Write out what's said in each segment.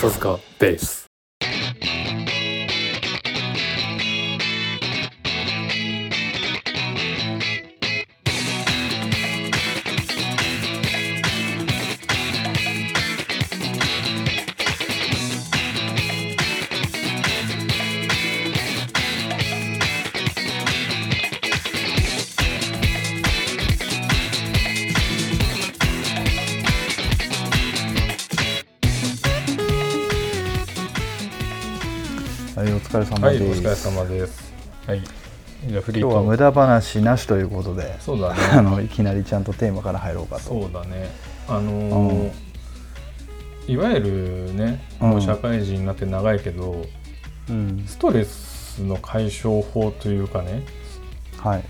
笹塚ベース。疲れ様はいです。お疲れ様です。はい。じゃあフリー今日は無ト駄話なしということで、そうだね。あのいきなりちゃんとテーマから入ろうかと。そうだね。あのーいわゆるねうん。もう社会人になって長いけど、うん、ストレスの解消法というかねはい。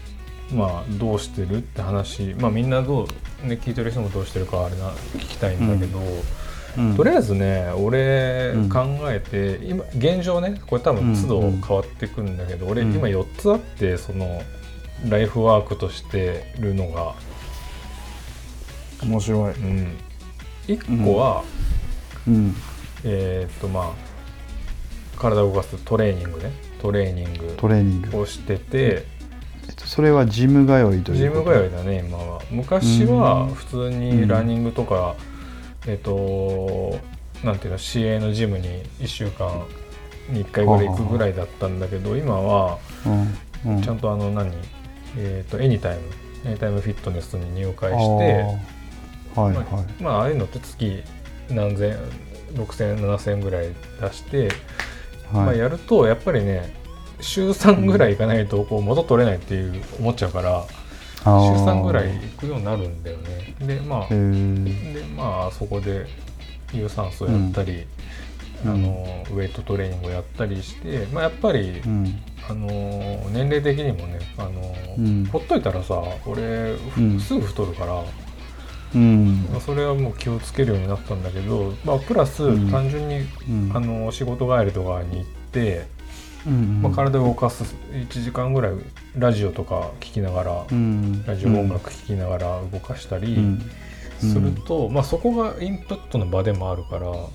まあどうしてるって話。まあみんなどうね聞いてる人もどうしてるかあれな聞きたいんだけど、うんとりあえずね俺うん。考えて、今現状ねこれ多分都度うん変わっていくんだけど、俺うん。今4つあってそのライフワークとしてるのが、面白い。うん、1個は、うん。えーっとまあ体を動かすトレーニングね。トレーニントレーニング。グをしてて、えっとそれはジム通いとジいうこと？ム通いだね今は。昔はうん。普通にランニングとか、えっ、となんていうの市営のジムに1週間に1回ぐらい行くぐらいだったんだけど今は。ちゃんとあの何？えっ、とエニタイムエニタイムフィットネスに入会あしてーはいはまあまあああいうのって月何千6000 7000ぐらい出して、い。まあ、はい。やるとやっぱりね週3ぐらい行かないとこう元取れないっていう思っちゃうから。週あー。3ぐらい行くようになるんだよね。でまあでまあそこで有酸素やったり、うん。あのウェイトトレーニングをやったりして、まあ、やっぱり、うん。あの年齢的にもねあの、うん。ほっといたらさ俺、すぐ太るから、うん。まあ、それはもう気をつけるようになったんだけど、まあ、プラスうん。単純に、うん。あの仕事帰りとかに行って、うん、まあ、体を動かす1時間ぐらいラジオとか聞きながら、うん。ラジオ音楽聴きながら動かしたり。うん。すると、まあ、そこがインプットの場でもあるから、はい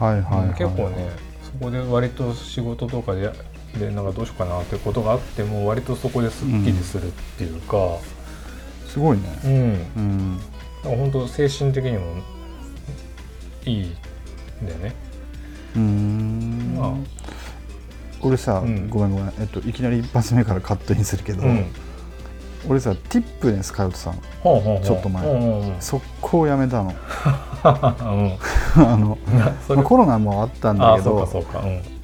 はいはい。結構ねそこで割と仕事とかででなんかどうしようかなってことがあっても割とそこですっきりするっていうか、すごいね。うんうん。本当精神的にもいいんだよね。うーん。まあ俺さ、うん。ごめんごめん、えっと、いきなり一発目からカットインするけど、うん。俺さティップネス通ってたのほうほうほう。ちょっと前。う速攻やめたの。うん。あの、そまあ、コロナもあったんだけどそ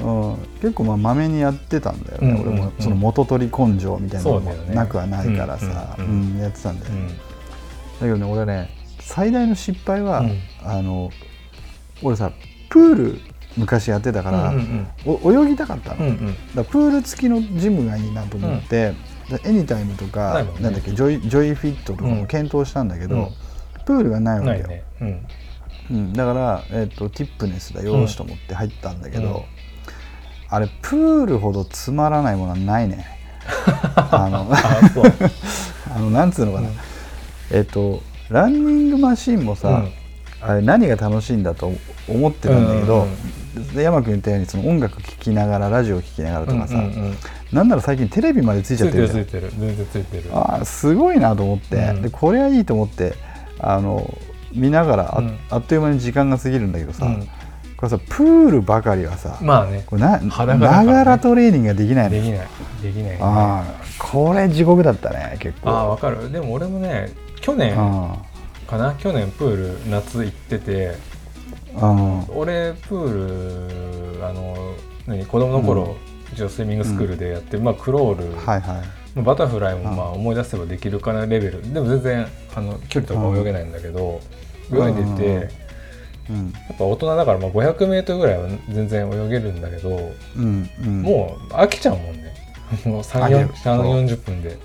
うん。うん、結構まめにやってたんだよね、うんうんうん。俺もその元取り根性みたいなのもなくはないからさ、ううんん。うんやってたんだよ、うん。だけどね俺ね最大の失敗は、うん。あの俺さプール昔やってたから、泳ぎたかったの、うんうん。プール付きのジムがいいなと思って、で Anytime となかなんだっけジョイ JOYFIT とかも検討したんだけど、うん。プールがないうんわけよ、ね。うん。うん、だから、えっとティップネスだよーしと思って入ったんだけど、うん。あれプールほどつまらないものはないね。あの あのなんつうのかな、うん。えっとランニングマシンもさ、うん。あれ何が楽しいんだと思ってたんだけど、山君言ったようにその音楽聴きながらラジオ聴きながらとかさ、うんうんうん。なんなら最近テレビまでついちゃってるついてる全然ついてるあーすごいなと思って、うん。でこれはいいと思ってあの見ながらあ,、うん。あっという間に時間が過ぎるんだけどさ、うん。これさプールばかりはさ、まあね。これなながらトレーニングができないのできない。できない、ね、ああこれ地獄だったね結構。ああ分かる。でも俺もね去年あかな？去年プール夏行ってて俺プールあの何子供の頃、一応スイミングスクールでやって、まあクロール、あはいはい。まあバタフライもうん。まあ思い出せばできるかなレベル。でも全然あの距離とか泳げないんだけど、うん。泳いでて、うん。やっぱ大人だからまあ 500m ぐらいは全然泳げるんだけど、うんうん。もう飽きちゃうもんね。もう飽きるそう3 4 0分で。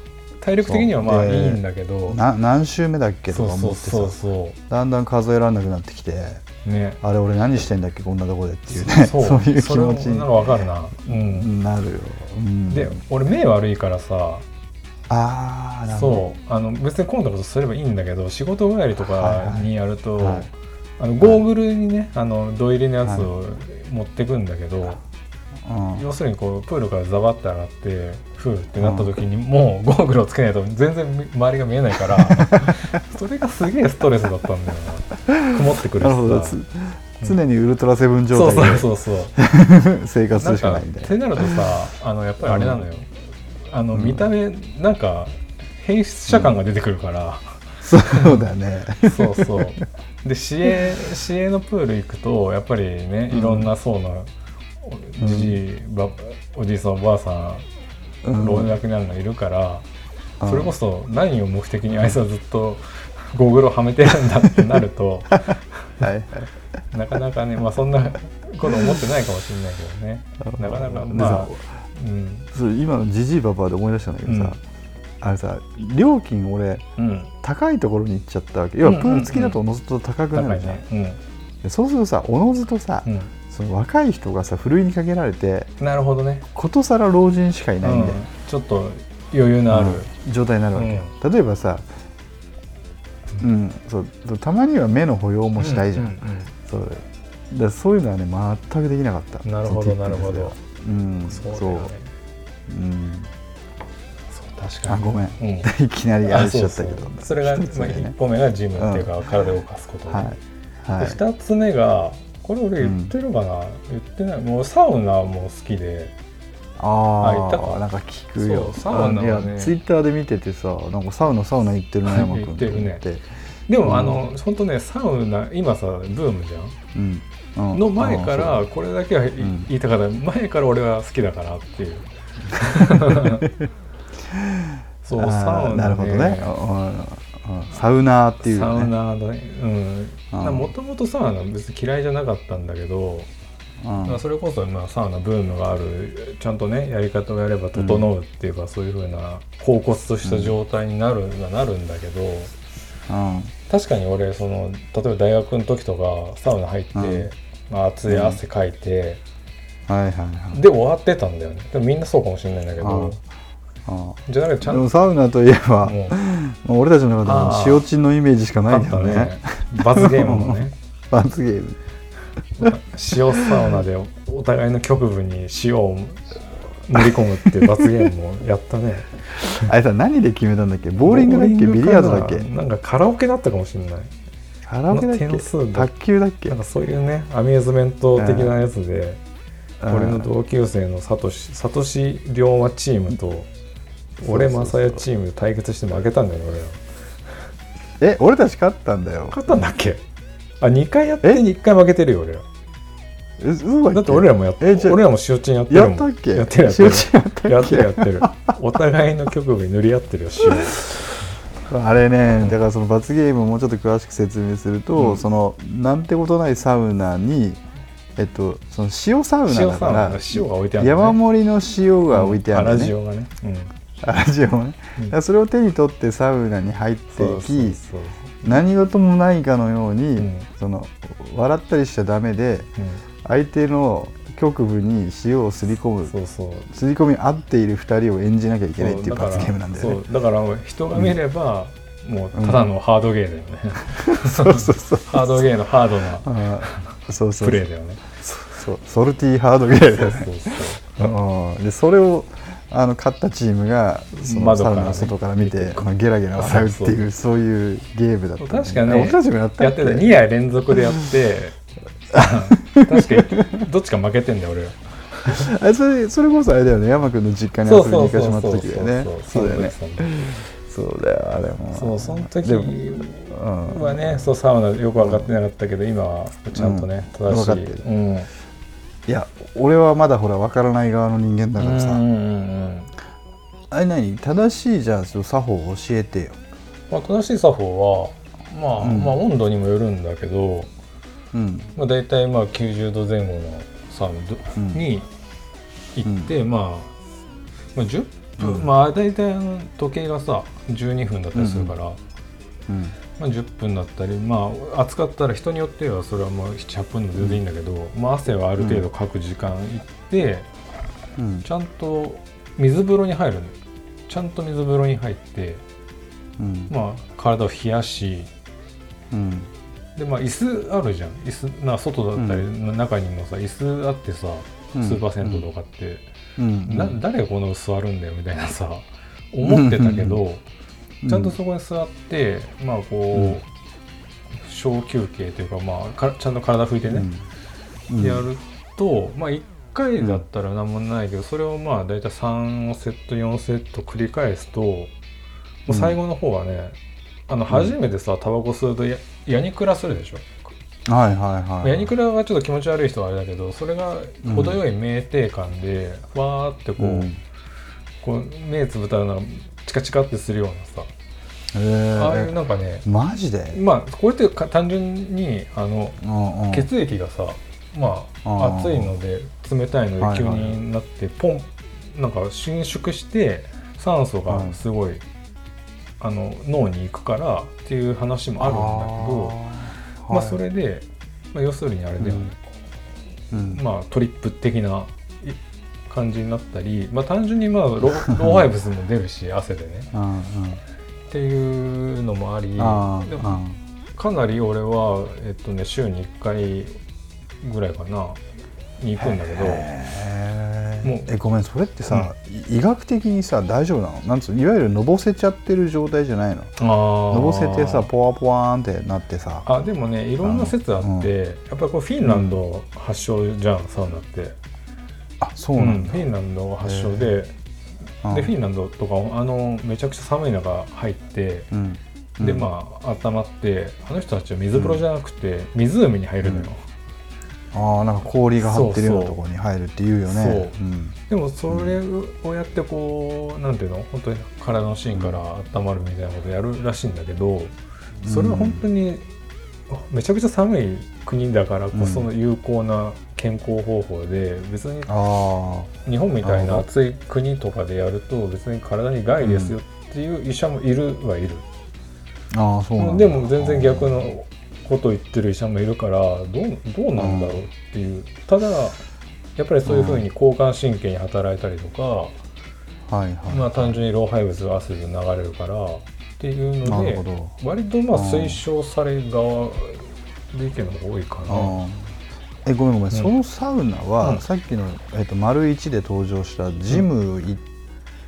体力的にはまあいいんだけど。な何周目だっけとか思ってさ。そうそうそだんだん数えられなくなってきて。うね。あれ俺何してんだっけこんなとこでっていうね。そう。いう気持ちそれもなんかわかるな。うん、になるよ、うん、で俺目悪いからさ。ああなるほそう。あの別に今度こそすればいいんだけど仕事帰りとかにやると、はい。はいあのゴーグルにねあの土入りのやつを持ってくんだけど、うん。要するにこうプールからザバッて上がってフーってなった時にもうゴーグルをつけないと全然周りが見えないから それがすげえストレスだったんだよな。曇ってくるし常にウルトラセブン状態そうそうそうで 生活するしかないみたいってなるとさあのやっぱりあれなのよ、あの見た目なんか変質者感が出てくるから、そうだね。そうそう。で市営市営のプール行くとやっぱりねいろんな層のおじじい、ばおじいさんおばあさん老若男女いるから、うん。それこそ何を目的にあいつはずっとゴーグルをはめてるんだってなると なかなかねまあそんなこと思ってないかもしれないけどね。なかなかでまあさ、うん。それ今のジジイババアで思い出したんだけどさ、うん。あれさ料金俺うん。高いところに行っちゃったわけ。要はプール付きだとおのずと高くなるじゃん、高いね。うん。でそうするとさおのずとさ、うんその若い人がさふるいにかけられてなるほどね、ことさら老人しかいないんだよ、うん。ちょっと余裕のある、うん。状態になるわけよ、例えばさ、うん。そうたまには目の保養もしたいじゃん、うんうんそう。だそういうのはね全くできなかった。なるほどなるほど。うん。そうそう。うん。確かに。あごめん。うん。いきなりあれしちゃったけど。それが、まあ、一つ目ね。1個目がジムっていうか、体を動かすことね、はい。はい。で2つ目がこれ俺言ってるかな、言ってない。もうサウナも好きで。ああ行ったか？あなんか聞くよ。サウナはね。あいやツイッターで見ててさなんかサウナサウナ行ってるな山君行ってるね。と思でも、うん。あの本当ねサウナ今さブームじゃん。うん。うんの前かあらこれだけは言ん。いたかった。前から俺は好きだからっていう。そうサウナ、ね、なるほどね。うんうんサウナーっていうね。ウナーだね。うんもともとサウナ別に嫌いじゃなかったんだけど、うん。まあそれこそまあサウナブームがあるちゃんとねやり方をやれば整うっていうか、そういうふうな恍惚とした状態になるはなるんだけど、うん。確かに俺その例えば大学の時とかサウナ入って、うん。まあ、熱い汗かいて、はいはいはい。で終わってたんだよね。でもみんなそうかもしれないんだけど、あじゃなくてちでもゃんとサウナといえば、俺たちの中でも塩チンのイメージしかないけどね。あったね罰ゲームもね。罰ゲーム。塩サウナでお互いの局部に塩を塗り込むっていう罰ゲームもやったね。あれさ何で決めたんだっけ？ボーリングだっけ？ビリヤードだっけ？ななんかカラオケだったかもしれない。カラオケだっけ？点数で卓球だっけ？なんかそういうねアミューズメント的なやつで、うん。俺の同級生のサトシサトシ龍馬チームと俺そうそうそう正也チームで対決して負けたんだよね俺らえ俺たち勝ったんだよ。勝ったんだっけ？あ2回やってえ？1回負けてるよ俺らえそうだだって俺らもやってえじゃあ俺らも塩チンやってるもん。やったっけ？やってるやってる。塩チンやったっけ？やってるやってる。お互いの局部に塗り合ってるよ塩あれねだからその罰ゲームをもうちょっと詳しく説明すると、うん。そのなんてことないサウナにえっとその塩サウナ塩だから塩が置いてある山盛りの塩が置いてあるうんのね、粗塩がね、うん粗塩をね、うん。それを手に取ってサウナに入ってそういきそうそう。何事もないかのように、うん。その笑ったりしちゃダメで相手の局部に塩をすり込むうん、そうそう。すり込み合っている2人を演じなきゃいけないっていう罰ゲームなんだよね。そうだから人が見れば、もうただのハードゲーだよね、そうそうそう。ハードゲーのハードなそうそう。プレーだよね。そう。ソルティーハードゲームだよね。そうそう。うん。でそれをあの勝ったチームがその窓サウナの外から見てまあゲラゲラ笑うっていうそういうゲームだった確かね。俺たちもやったやってた2夜連続でやって。確かに。どっちか負けてんだよ俺らあれそれそれこそあれだよね。山君の実家に遊びに行かしてもらった時だよね。そうだよねそうそうだよあれも。そうその時でもうんはねそうサウナよく分かってなかったけど今はちゃんとね、うん。正しい。うんいや俺はまだほら分からない側の人間だからさ、うんうんうんあれ何？正しいじゃあ作法を教えてよ。まあ、正しい作法は、まあうん。まあ温度にもよるんだけど、うん。まあ、大体まあ90度前後のサウうん。ナに行って、まあ、まあ10分、うん。まあ大体時計がさ12分だったりするから、うんまあ、10分だったりまあ暑かったら人によってはそれはまあ78分で全然いいんだけど、まあ、汗はある程度かく時間行って、うん。ちゃんと水風呂に入るの。ちゃんと水風呂に入って、うん。まあ、体を冷やしうん。でまあ椅子あるじゃん。椅子な外だったり、中にもさ椅子あってさスーパー銭湯とかって、誰がこの座るんだよみたいなさ思ってたけど、ちゃんとそこに座ってまあこう、うん小休憩というかまあかちゃんと体拭いてね、うん。やるとまあ1回だったら何もないけど、それをまあ大体3セット4セット繰り返すともう最後の方はね、あの初めてさタバコ吸うとやヤニクラするでしょ、はいはいはいヤニクラはちょっと気持ち悪い人はあれだけどそれが程よい酩酊感でわーってこう,、うん。こう目つぶったらなんかチカチカってするようなさ、へああいうえなんかねマジで？まあこれってか単純にあのうんうん。血液がさまあ熱いので冷たいので急はいはい。になってポンなんか伸縮して酸素がすごい、あの脳に行くからっていう話もあるんだけどまあそれで、まあ、要するにあれだよね、うん。まあトリップ的ない感じになったり、まあ、単純にまあロローファイブスも出るし汗でね。うんうん。っていうのもありあでもかなり俺は、えっとね、週に1回ぐらいかなに行くんだけど。へもう。ええごめんそれってさ、医学的にさ大丈夫なの？なんつうの？いわゆるのぼせちゃってる状態じゃないの？あののぼせてさポワポワーンってなってさ。あでもねいろんな説あって、うん。やっぱりこれフィンランド発祥じゃん、サウナってあそうなんだ、フィンランド発祥で、うんでフィンランドとかあのめちゃくちゃ寒い中入って、うん。でうん。まあ温まってあの人たちは水風呂じゃなくて、湖に入るのよ、ああなんか氷が張ってるようなところに入るっていうよね。でもそれをやってこうなんていうの？本当に体の芯から温まるみたいなことやるらしいんだけどそれは本当にめちゃくちゃ寒い国だからこその有効な健康方法で別にあ日本みたいな暑い国とかでやると別に体に害ですよっていう医者もいるはいる、あそうなんだ。でも全然逆のことを言ってる医者もいるからどうどうなんだろうっていう。ただやっぱりそういうふうに交感神経に働いたりとか、はいはい。まあ単純に老廃物が汗で流れるからっていうので割とまあうん推奨される側で意見の方が多いかな。えごめんごめん、そのサウナは、うん。さっきの、えっと、丸一で登場したジム行っ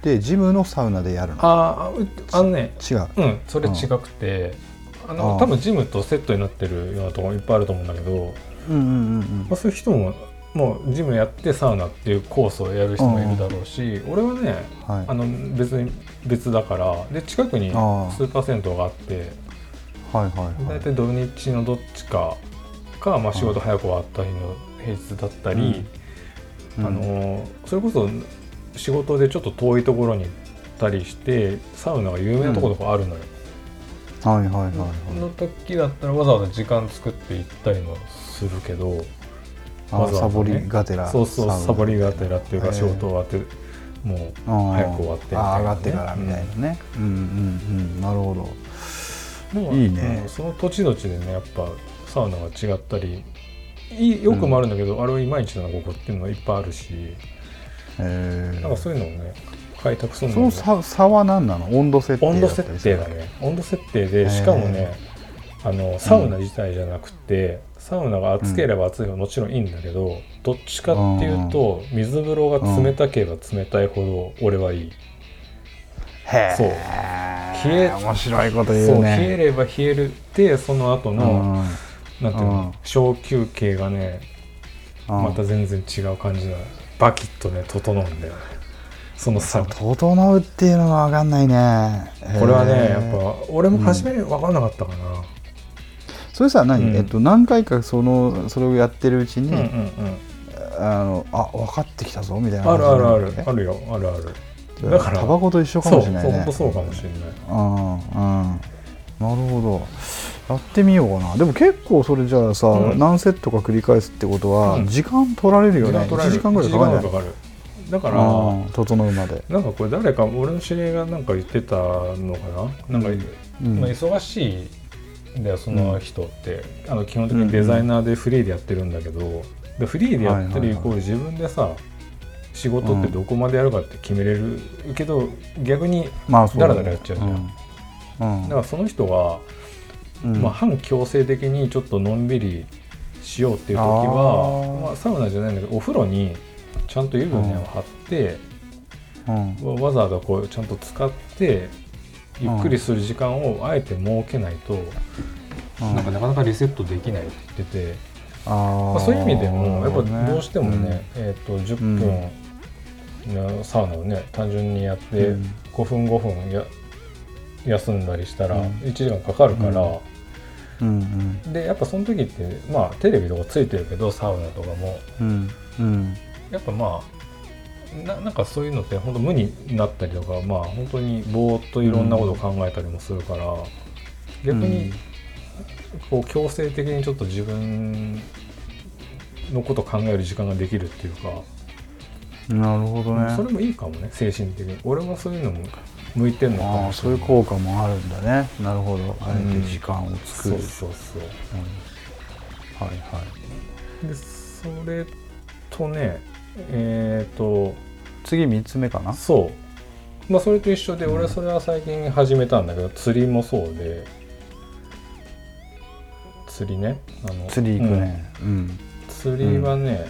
て、ジムのサウナでやるの？あーああのね違う。うんそれ違くて、あの多分ジムとセットになってるようなところいっぱいあると思うんだけど、うんうんうんうん。まあ、そういう人ももうジムやってサウナっていうコースをやる人もいるだろうし、俺はねはい。あの別に別だからで近くにスーパー銭湯があってはいはいはい。大体土日のどっちかか、まあ、仕事早く終わった日の平日だったり、うん。あのそれこそ仕事でちょっと遠いところに行ったりしてサウナが有名なところとかあるのよ。はいはいはいはい。の時だったらわざわざ時間作って行ったりもするけどあわざわざね。サボりがてらそうそうサボりがてらっていうか仕事終わってもううん早く終わってみたいなね。あ上がってからみたいなね、うん、うんうんなるほど。でもいいね。うんその土地土地でねやっぱサウナが違ったりいいよくもあるんだけど、あれはいまいちだなここっていうのがいっぱいあるし。えなんかそういうのをね開拓するそののも。差差は何なの？温度設定温度設定だね。温度設定でしかもねあのサウナ自体じゃなくて、サウナが暑ければ暑いほどもちろんいいんだけど、どっちかっていうと水風呂が冷たければ冷たいほど俺はいい、へえそう。冷え面白いこと言そううね冷えれば冷える。ってその後の、うん。なんていうの、うん。小休憩がねうん。また全然違う感じだ。バキッとね整うんだよね。その差整うっていうのが分かんないね。これはねやっぱ俺も初め分かんなかったかな、それさ何、うん。えっと、何回かそのそれをやってるうちに、うんうんうん。あのあ分かってきたぞみたいな。あるあるある。あるよあるあるだだからタバコと一緒かそうそうもしれないね。本当そうかもしれない。うんうん。なるほど。やってみようかな。でも結構それじゃあさ、うん。何セットか繰り返すってことは、うん。時間取られるよね。1時間ぐらいかかるかかる。だからうん整うまで。なんかこれ誰か俺の知り合いがなんか言ってたのかな？なんか、うん。まあ、忙しいんだよその人って、あの基本的にデザイナーでフリーでやってるんだけど、でフリーでやってるイコール自分でさ仕事ってどこまでやるかって決めれるけど逆にまあそうだらだらやっちゃうじゃん。うん。うん。だからその人がうん。まあ、反強制的にちょっとのんびりしようっていう時はまあ、サウナじゃないんだけどお風呂にちゃんと湯船を張って、うん。わざわざこうちゃんと使ってゆっくりする時間をあえて設けないと、うん。なんかなかなかリセットできないって言ってて、あー。まあ、そういう意味でもやっぱどうしてもね、うん。えー、と10分のサウナをね単純にやってうん。5分5分や休んだりしたらうん。1時間かかるから、うん。うん。でやっぱその時ってまあテレビとかついてるけどサウナとかも。うん。うん。やっぱまあななんかそういうのって本当無になったりとかまあ本当にぼーっといろんなことを考えたりもするから、逆にこう強制的にちょっと自分のことを考える時間ができるっていうか、うんなるほどね。それもいいかもね精神的に。俺はそういうのも向いてるのかあもあそういう効果もあるんだね。なるほど。あえて時間を作る、そうそうそう。うん。はいはい。でそれとねえっ、と次3つ目かな？そう。まあそれと一緒でうん。俺それは最近始めたんだけど釣りもそうで釣りねあの釣り行くね。うん、うん。釣りはね、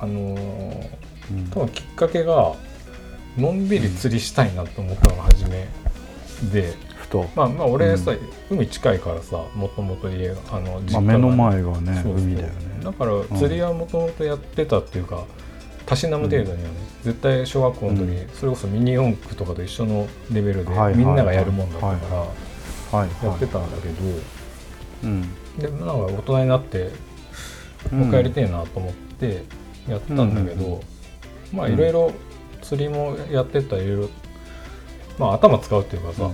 あのーうん。多分きっかけがのんびり釣りしたいなと思ったのが初めで、ふと、まあまあ俺さ、う海近いからさもともと家があの実まあ、家が目の前がね海だよね。だから釣りはもともとやってたっていうかたしなむ程度にはね、絶対小学校の時に、それこそミニ四駆とかと一緒のレベルで、みんながやるもんだったから、やってたんだけど、うん。でなんか大人になってもう一回やりたいなと思ってやったんだけど、うんまあいろいろ釣りもやってたらいろいろまあ頭使うっていうかさ、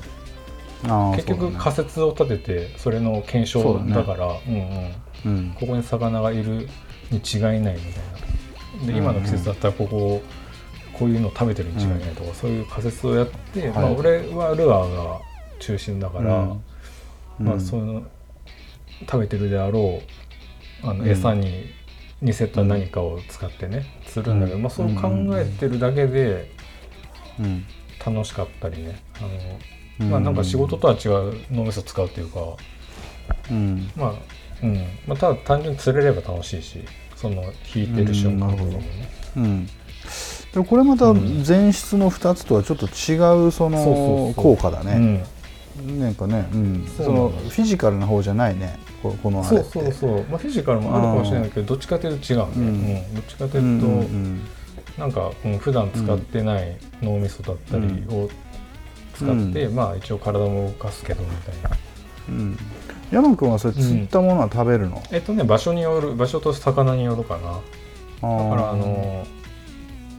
結局仮説を立ててそれの検証だからうんうん、うん。ここに魚がいるに違いないみたいなでうん今の季節だったらこここういうの食べてるに違いないとか、そういう仮説をやって、はい。まあ、俺はルアーが中心だから、うん。まあ、うん。その食べてるであろうあのうん。餌に似せた何かを使ってね釣るんだけど、うん。まあ、そう考えてるだけでうん。楽しかったりね。あの、まあ、なんか仕事とは違う脳みそ使うっていうか、うん。まあうん。まあ、ただ単純に釣れれば楽しいしその引いてる瞬間とかもね。うんでもこれまたうん。前室の2つとはちょっと違うそそうそうのそう。効果だね。うん。なんかね、うん、その。フィジカルな方じゃないね。ここのあそうれって。そうそう、まあ、フィジカルもあるかもしれないけどどっちかというと違うね、ううん。んどっちかとういうと、んうんなんか、うん、普段使ってない脳みそだったりを使って、まあ一応体も動かすけどみたいな。うん山君はそれ釣ったものは食べるの、えっとね場所による場所と魚によるかな。だだからあの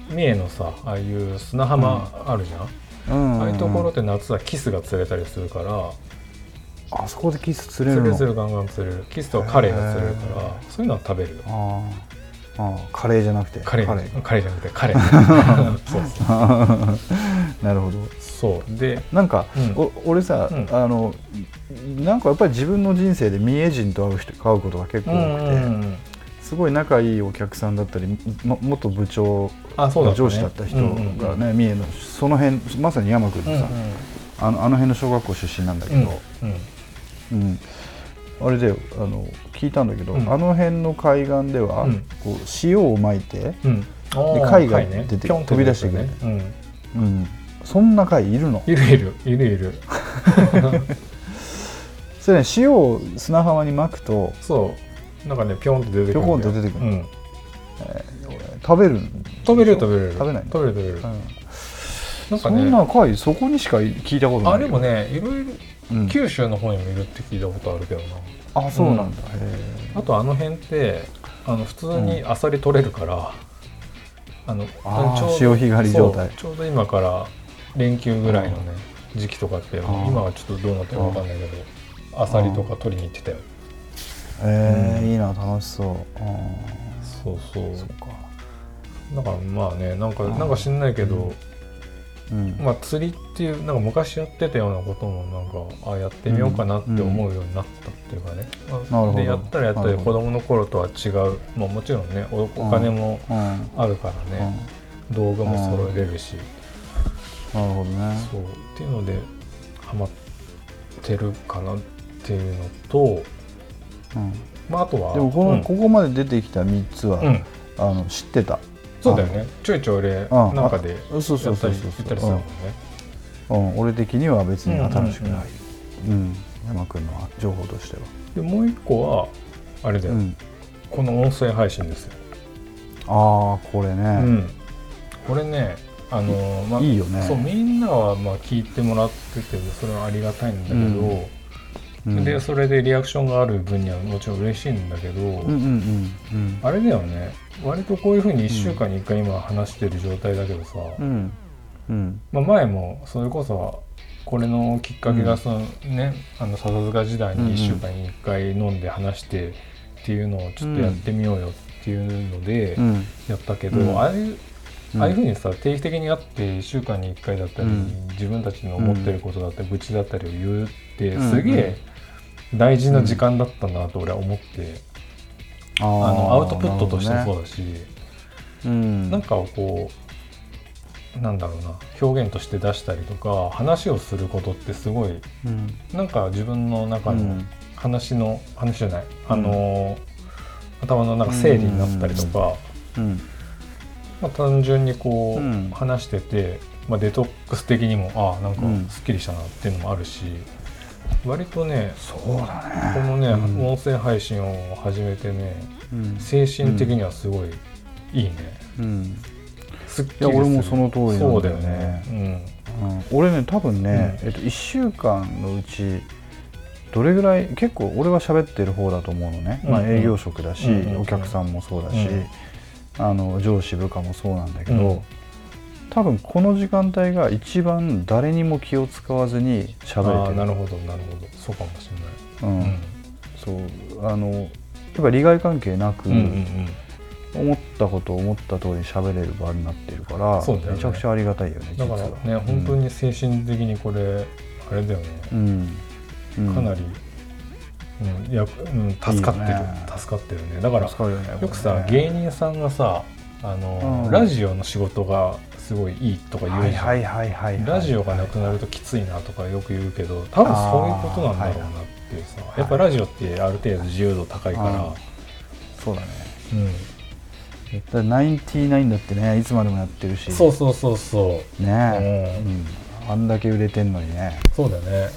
三重のさああいう砂浜あるじゃん、うんああいうところって夏はキスが釣れたりするから、あそこでキス釣れるの？釣れる釣れるガンガン釣れる。キスとかカレイが釣れるからへそういうのは食べるよ。あー。あー。カレーじゃなくてカレイカレー。カレイじゃなくてカレイ そうそう。なるほどそう。でなんか、うん。お俺さ、うん。あのなんかやっぱり自分の人生で三重人と会う人会うことが結構多くて、うんすごい仲いいお客さんだったり、も元部長あそうだったね。上司だった人がね、うんうんうん。三重の。その辺まさに山君のさ、あのあの辺の小学校出身なんだけうんど、うん。うん。あれであの聞いたんだけど、うん。あの辺の海岸では、うん。こう塩をまいて、うん。で貝が出てピョンって飛び出してくるね、うん、うん、そんな貝いるの？いるいる。いるいる。それね。塩を砂浜にまくとそう。なんかねピョンって出てくるピョコンって出てくるうん、食べる食べれる食べれる食べない食べれる食べれる。うん。なんそかね。んな貝そこにしか聞いたことないあでもねいろいろうん。九州の方にもいるって聞いたことあるけどな。あそうなんだ、へあとあの辺ってあの普通にアサリ取れるから、あのあーちょうど潮干狩り状態。そうちょうど今から連休ぐらいのね時期とかってあー。今はちょっとどうなってるかわかんないけどアサリとか取りに行ってたよ。ええうん。いいな楽しそう。あそうそう。ーそっか。だからまあねなんかあー。なんか知んないけど、うん。まあ釣りっていうなんか昔やってたようなこともなんかあやってみようかなって思うようになったっていうかね、まあなるほど。でやったらやったなるほど。で子供の頃とは違う、まあ、もちろんねおお金もうん。あるからね、道具も揃えれるし、なるほどね。そう。っていうのでハマってるかなっっていうのと、うん。まあ、あとはでもこの、うん。ここまで出てきた3つは、うん。あの知ってた。そうだよね。ちょいちょい俺あなんかでやったり言ったりするもんね。うん、俺的には別に新しくない、うん。うん。山君の情報としては、でもう一個はあれだよ、うん、この音声配信ですよ、ああこれうね、ん、これねあのーまあいいよね。そうみんなはまあ聞いてもらっててそれはありがたいんだけど、うん。うん、でそれでリアクションがある分にはもちろん嬉しいんだけど、うんうんうんうん。あれだよね。割とこういうふうに1週間に1回今話してる状態だけどさ、うん。うん。まあ、前もそれこそこれのきっかけがそのね、あの笹塚時代に1週間に1回飲んで話してっていうのをちょっとやってみようよっていうのでうん。やったけど、うんああいううんああいうふうにさ定期的に会って1週間に1回だったり、うん。自分たちの思ってることだったり愚痴だったりを言うってうん。すげえ大事な時間だったなと俺は思って、ああのアウトプットとしてもそそうだし、うん。なんかこうなんだろうな表現として出したりとか話をすることってすごいうん。なんか自分の中のうん。話の、話じゃないあの頭のなんか整理になったりとか、うんまあ、単純にこう、うん。話してて、まあ、デトックス的にもああなんかうん。すっきりしたなっていうのもあるし、割とねそうだこのね、うん。音声配信を始めてねうん。精神的にはすごいいいね、うん。すっきり俺もその通りなんだよね。そうだよね。うん。俺ね多分ね、うん。えっと、1週間のうちどれぐらい結構俺は喋ってる方だと思うのね、まあ、営業職だし、お客さんもそうだし、うんあの上司部下もそうなんだけど、うん。多分この時間帯が一番誰にも気を使わずにうん、喋れてる。なるほどなるほど。そうかもしれうん。ない、そう。あのやっぱ利害関係なく、うん、うんうん。思ったことを思った通り喋れる場になってるから、ね。めちゃくちゃありがたいよねだからね本当に精神的にこれあれだよね、うん、うん。かなり、うんいやうん、助かってる。ね。助かってるね。だからねよくさ、芸人さんがさあの、うん。ラジオの仕事がすごいいいとか言うじゃん、はいはいはいはいはい。ラジオがなくなるときついなとかよく言うけど多分そういうことなんだろうなっていうさ、い。やっぱラジオってある程度自由度高いから、あそうだね。うん。だからナインティナインだってねいつまでもやってるし。そうそうそうそう。ね。うん。うん、あんだけ売れてんのにね。そうだよね。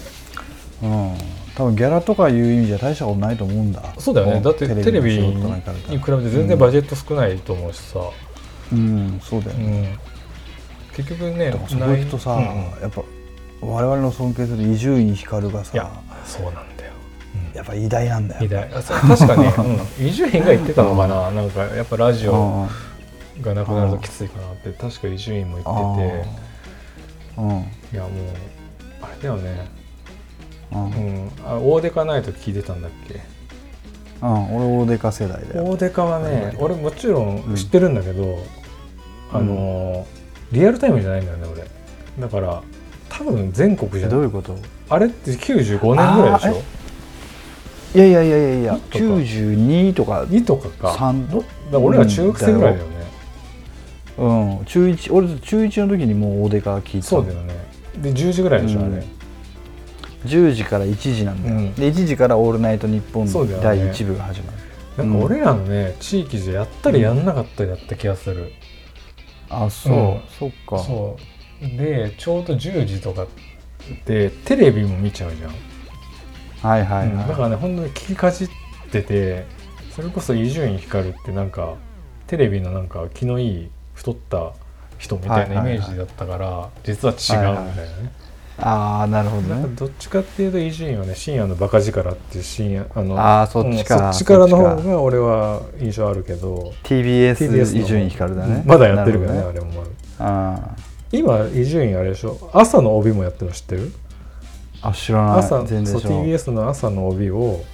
うん多分ギャラとかいう意味じゃ大したことないと思うんだ。そうだよね。だってテレビに比べて。全然バジェット少ないと思うしさ、うん。そうだようね、ん。結局ねそこ行くとさ、うんうん。やっぱ我々の尊敬する伊集院光がいやさそうなんだよ、やっぱ偉大なんだよ。偉大。確かね うん。伊集院が言ってたのかな。なんかやっぱラジオうん。がなくなるときついかなって確か伊集院も言ってて。うん。うん。いやもうあれだよねうん。うんあ大デカナイト聞いてたんだっけ？うん、俺大デカ世代だよ。大デカはね俺もちろん知ってるんだけど、あのーリアルタイムじゃないんだよね俺。だから多分全国じえゃない。どういうこと？あれって95年ぐらいでしあょいやいやいやいやいやとか。92とか。2とかか。三？だから俺ら中学生ぐらいだよね、うん。中1俺中1の時にもう大デカ聞いてた。そうだよね。で10時ぐらいでしょ、うんあれ10時から1時なんだよ、うん。で1時から「オールナイトニッポン」第1部が始まる。なんか俺らのね地域じゃやったりやんなかったりだった気がする、あそう、うん。そっか。そう。でちょうど10時とかでテレビも見ちゃうじゃん、はいはいはい、うん。だからね本当に聞きかじっててそれこそ伊集院光ってなんかテレビのなんか気のいい太った人みたいなイメージだったから、実は違うんだよね、ああなるほどね。どっちかっていうと伊集院はね。深夜のバカ力っていう深夜あのああそっちか、うんそっちからの方が俺は印象あるけど。TBS の伊集院光だね。まだやってるからねなほあれもまだ。今伊集院あれでしょ？朝の帯もやってるの知ってる？ーあ知らない。朝全然知らない TBS の朝の帯を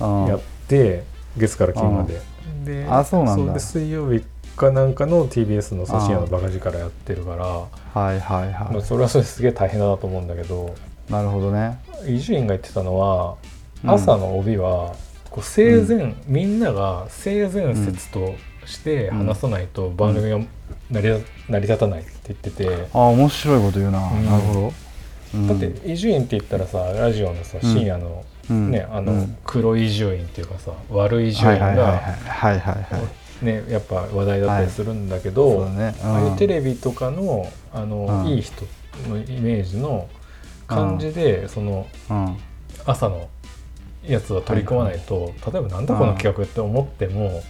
うんやって月から金まで。であそうなんだ。で水曜日かなんかの TBS のそう深夜のバカ力やってるから。はいはいはい、まあそれはそれですげえ大変だなと思うんだけど。なるほどね。伊集院が言ってたのはうん。朝の帯はこう生前、みんなが生前説として話さないと番組が成り成り立たないって言ってて、ああ面白いこと言うな、うん。なるほど、うん。だって伊集院って言ったらさラジオのさうん。深夜のうん。ねあの、うん。黒い伊集院っていうかさ悪い伊集院がはいはいはいねやっぱ話題だったりするんだけそど、うだね。ああいうテレレビとかのあの、うん。いい人のイメージの感じで、そのうん。朝のやつは取り込まないと、例えばなんだこの企画って思っても、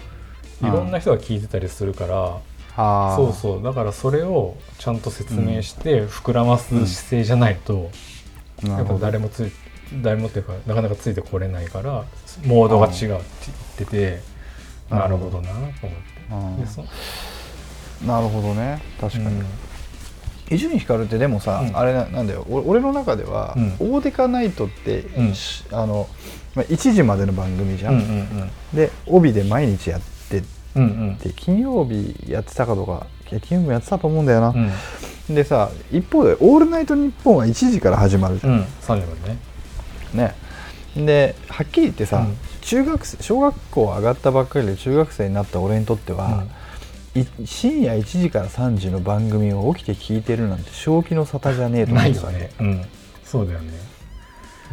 うん。いろんな人が聞いてたりするから、そうそう。だからそれをちゃんと説明して膨らます姿勢じゃないと、やっぱ誰もつい誰もっていうかなかなかついてこれないからモードが違うって言ってて、うんなるほどなと思って。なるほどね。確かに。うん。伊集院光ってでもさ、うん。あれななんだよ。お俺の中では、うん。オーデカナイトって、うん。しあのまあ1時までの番組じゃん、うんうんで帯で毎日やってうんうん。て金曜日やってたかどうか金曜日もやってたと思うんだよな。う、ん。でさ一方で「オールナイトニッポン」は1時から始まるじゃん、うん。3時までね。ね。ではっきり言ってさ、うん中学生小学校上がったばっかりで中学生になった俺にとっては、い深夜1時から3時の番組を起きて聞いてるなんて正気の沙汰じゃねえと思ないってたよね。うん。そうだよね。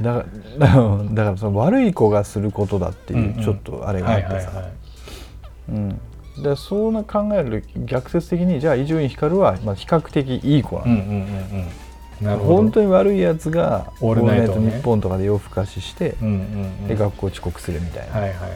だから だからその悪い子がすることだってうんうん。いうちょっとあれがあはってさ、そうな考える逆説的にじゃあ伊集院光はまあ比較的いい子なの、うんうんうんうん本当に悪いやつが「オールナイトニッポン」とかで夜更かしして、うんうんうん。で学校遅刻するみたいな、はいはいはい。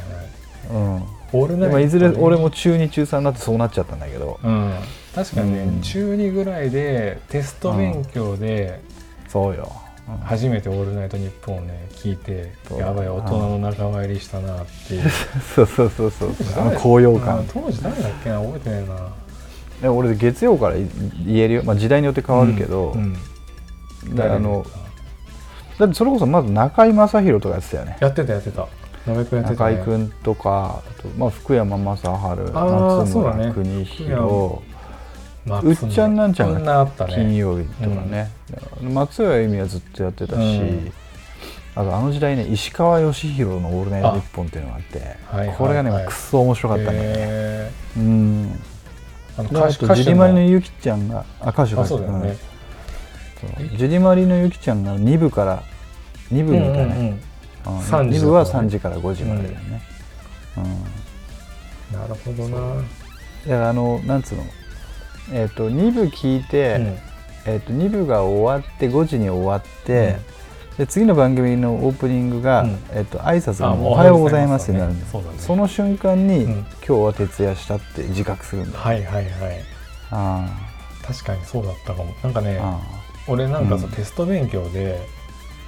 うん。オールナイトでまあいずれね俺も中2中3になってそうなっちゃったんだけど。うん。確かにね、うん。中2ぐらいでテスト勉強でそうよ、うん。初めて「オールナイトニッポン」をね聞いてやばい大人の仲間入りしたなっていう。そうそうそうそう。あの高揚うん感。当時誰だっけな？覚えてないな。で俺月曜から言えるよ、まあ、時代によって変わるけど、うんうんだあのだってそれこそまず中居正広とかやってたよね。やってたやってた。中居君やってた、ね、中居君とかあと、まあ、福山雅治松村邦弘、まあうっちゃんなんちゃんが金曜日とかね、松浦由美はずっとやってたし、うん。あとあの時代ね石川義弘の「オールナイトニッポン」っていうのがあってはいはいはい。これがね、くっそ面白かったんだよね、へうん。ーあとジュディマリのゆきちゃんがあ歌手があそうだよね、そうジュディマリのゆきちゃんが2部から2部みたいな、うんうんうん。うん。3時2部はだからね3時から5時までだよね、うん。なるほどな。だからあのなんつうの？えっ、と2部聞いて、うん。えー、と2部が終わって5時に終わって、で次の番組のオープニングが、うん。えー、と挨拶があおはようございますになるんですそねその瞬間に、うん。今日は徹夜したって自覚するんだ。よ、はいはいはい。あ確かにそうだったかも。なんかねあ俺なんかさ、うん。テスト勉強で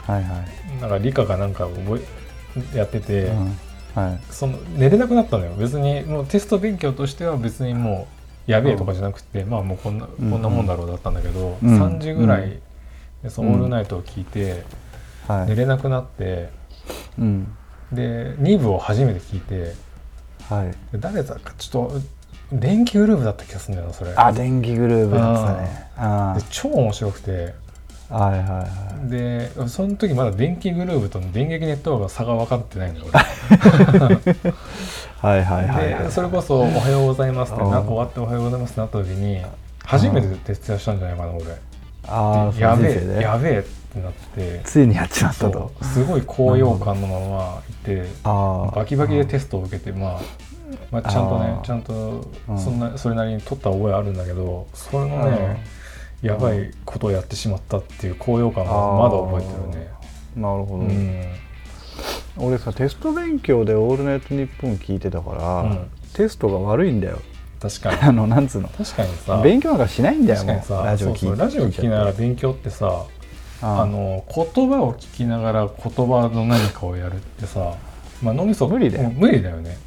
はいはい、なんか理科かなんか覚えやってて、うん。はい。その寝れなくなったのよ。別にもうテスト勉強としては別にもうやべえとかじゃなくて、まあもうこんな、うんこんなもんだろうだったんだけど、うん。3時ぐらういでそのオールナイトを聞いてはい。寝れなくなって、うん。で2部を初めて聞いてはい。で誰だかちょっと電気グループだった気がするんだよなそれ。あ電気グルーヴだったね。あで超面白くて。あはいはいはい。でその時まだ電気グループとの電撃ネットワークの差が分かってないのよ はいはいはいはい。でそれこそ「おはようございます」って終わって「おはようございます」ってなった時に初めて徹夜したんじゃないかな俺。あやべえやべえってなって。ついにやっちまったそとう。すごい高揚感のままいてああバキバキでテストを受けてまあまあちゃんとねちゃんとうん。そんなそれなりに取った覚えあるんだけどそれのねやばいことをやってしまったっていう高揚感がまだ覚えてるね。なるほど、うん。俺さテスト勉強で「オールナイトニッポン」聞いてたから、うん。テストが悪いんだよ。確かに。あのなんつうの？確かにさ。勉強なんかしないんだよもう。ラジオ聞きながら勉強ってさあの言葉を聞きながら言葉の何かをやるってさまあ脳みそ無理だよ。うん無理だよね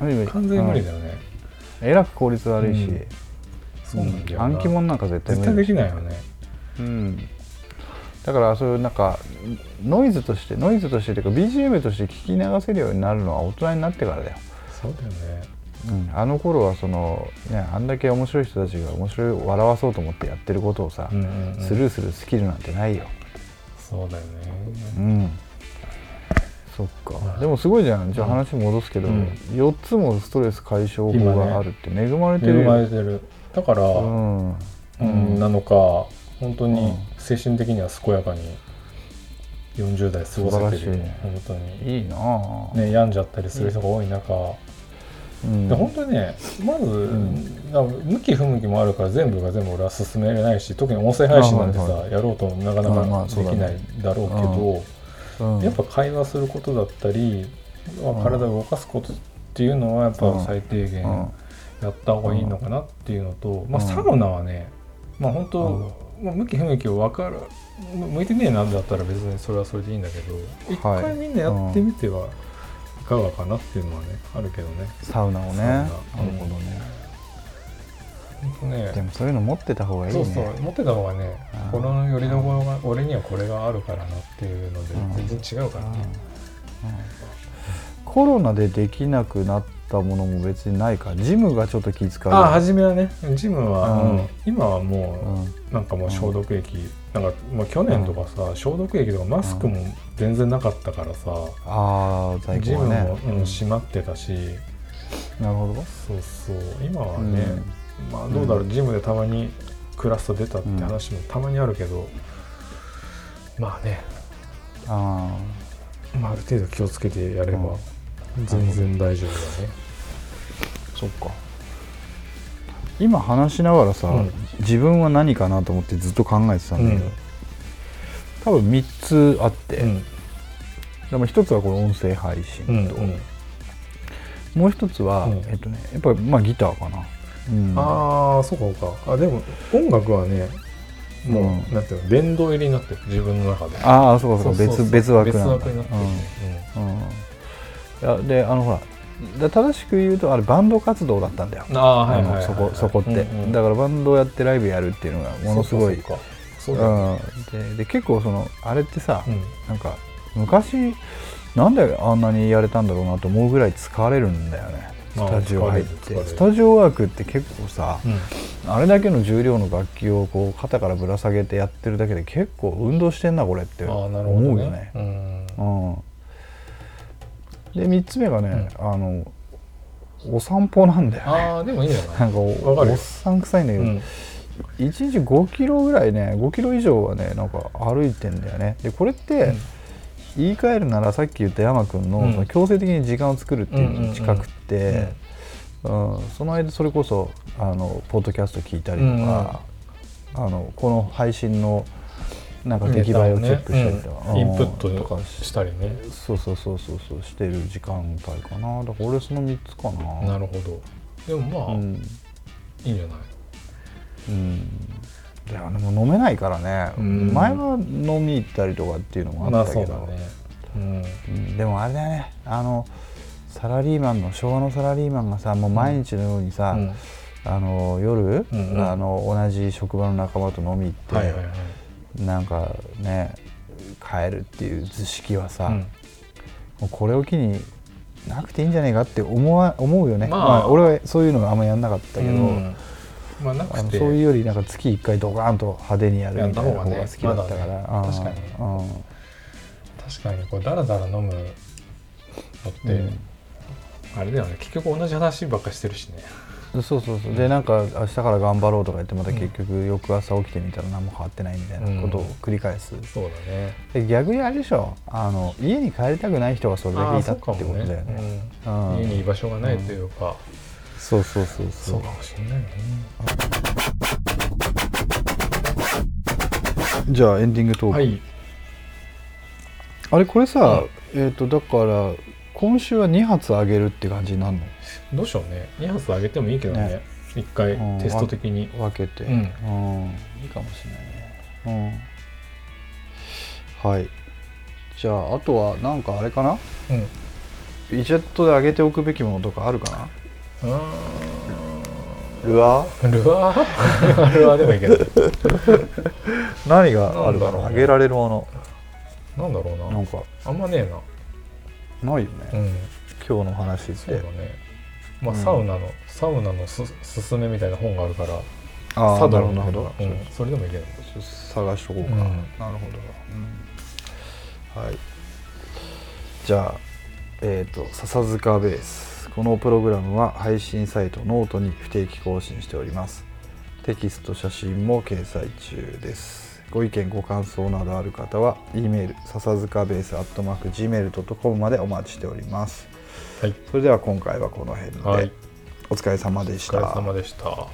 完全に無理だよ、よね、うんえらく効率悪いし、うん。そうなんだよな。暗記物なんか絶対絶対無理できないよね。うん、だからそういうなんかノイズとしてノイズとしてというか BGM として聞き流せるようになるのは大人になってからだよ、そうだよね。うん、あの頃はその、ね、あんだけ面白い人たちが面白い笑わそうと思ってやってることをさ、うんうんうん。スルーするスキルなんてないよ。そうだよね。うんそっか。でもすごいじゃん。じゃあ話戻すけど、うん。4つもストレス解消法があるって恵まれてる。恵まよ、れてる。だから、ううんん。なのか本当に精神的には健やかに40代過ごせてる。よ本当に。いいなあ。ね病んじゃったりする人が多い中、うん。で本当にねまず、ん。なんか向き不向きもあるから全部が全部俺は進めれないし特に音声配信なんてさ、あはいはい。やろうとなかなかできないだろうけど、うんやっぱ会話することだったり、まあ体を動かすことっていうのはやっぱ最低限やった方がいいのかなっていうのと、まあ、うんサウナはね、まあ本当、まあ、向き不向きを分かる向いてねえなんだったら別にそれはそれでいいんだけど一はい。回みんなやってみてはいかがかなっていうのはねあるけどね。サウナをね。なるほどね、ね。でもそういうの持ってた方がいいね。そうそう持ってた方がねうん。心の拠り所が俺にはこれがあるからなっていうのでうん。全然違うからね。コロナでできなくなったものも別にないか。ジムがちょっと気使う。ああ初めはね。ジムは、うん。うん。今はうもん。うなんかもう消毒液、なんか、まあ、去年とかさ、消毒液とかマスクも全然なかったからさ、ああ在ジムも、うん、閉まってたし。なるほど。そうそう。今はね、まあどうだろう、ジムでたまにクラスター出たって話もたまにあるけど、まあね、あまあ、ある程度気をつけてやればうん。全然大丈夫だね。あそっか。今話しながらさ、うん。自分は何かなと思ってずっと考えてたんだけど、うん。多分3つあって、うん。でも1つはこの音声配信と、うんうん。もう一つは、うん。えっとねやっぱりまあギターかな、うん。ああそうかあでも音楽はねもう、うん。なんていうの殿堂入りになってる自分の中で。ああそうかそうか。そうそうそう。別別枠別なんだ。枠になってる、うん。うん。いやであのほらだ正しく言うとあれバンド活動だったんだよ。うんああはいはいはい、はい、あのそこそこって、うんうん。だからバンドをやってライブやるっていうのがものすごいそうかそうか。そうだよね。うん、でで結構そのあれってさ、うん。なんか昔なんであんなにやれたんだろうなと思うぐらい疲れるんだよねスタジオ入ってスタジオワークって結構さ、うん。あれだけの重量の楽器をこう肩からぶら下げてやってるだけで結構運動してんなこれってあ思うよね。で3つ目がね、あのお散歩なんだよね。ああでもいいんじゃないなんかおっさん臭いんだけど、うん。1日5キロぐらいね5キロ以上はねなんか歩いてんだよね。でこれって、言い換えるならさっき言った山君の,、うん。その強制的に時間を作るっていうのに近くって、うん。その間それこそあのポッドキャスト聞いたりとか、あのこの配信のなんか出来栄えをチェックしたりとか、うん。インプッうんとかトしたりね。そうそうそうそうそうしてる時間帯かな。だから俺その3つかな。なるほど。でもまあ、うん、いいんじゃない？うん、いやでも飲めないからね、うん。前は飲み行ったりとかっていうのもまああったけど、そうだね。うん。うん。でもあれだね。あのサラリーマンの昭和のサラリーマンがさもう毎日のようにさ、うん。あの夜、うんうん。あの同じ職場の仲間と飲み行って、はいはいはい。なんかね帰るっていう図式はさ、うん。もうこれを機になくていいんじゃないかって思わ思うよね、まあ。まあ俺はそういうのがあんまやんなかったけど、うんまあなあくて。のそういうよりなんか月1回ドカーンと派手にやるみたいな方が好きだったから、まだね。確かに。うん。確かにこうダラダラ飲むのって、うん。あれだよね。結局同じ話ばっかしてるしね。そうそうそう。でなんか明日から頑張ろうとか言ってまた結局翌朝起きてみたら何も変わってないみたいなことを繰り返す、そうだね。で逆にあれでしょ。あの家に帰りたくない人がそれだけいたってことだよね。うん。うん。家に居場所がないというか、そうそうそうそそううかもしれないよねじゃあエンディングトーク、はい。あれこれさ、えっ、とだから今週は2発上げるって感じになるの？どうしようね。2発上げてもいいけどね。ね。一回うん。テスト的に。分けて、うん。うん。いいかもしれないね、うん、はい。じゃああとはなんかあれかな？うん。ウィジェットで上げておくべきものとかあるかうな？ルアー？ルアー？ルアーでもいいけど。何があるかな？んだろうね。な上げられるもの。なんだろうな。なんか。あんまねえな。ないよね、うん。今日の話ってそうだね。まあ、うん。サウナのサウナのすすすめみたいな本があるからああなるほど。うん、それでもいいけどちょっと探しとこうか、うん。なるほど、はい。じゃあえっ、と笹塚ベースこのプログラムは配信サイトノートに不定期更新しております。テキスト写真も掲載中です。ご意見ご感想などある方は E メール笹塚ベースアットマーク Gmail.com までお待ちしております。はい。それでは今回はこの辺で、はい。お疲れ様でした。お疲れ様でした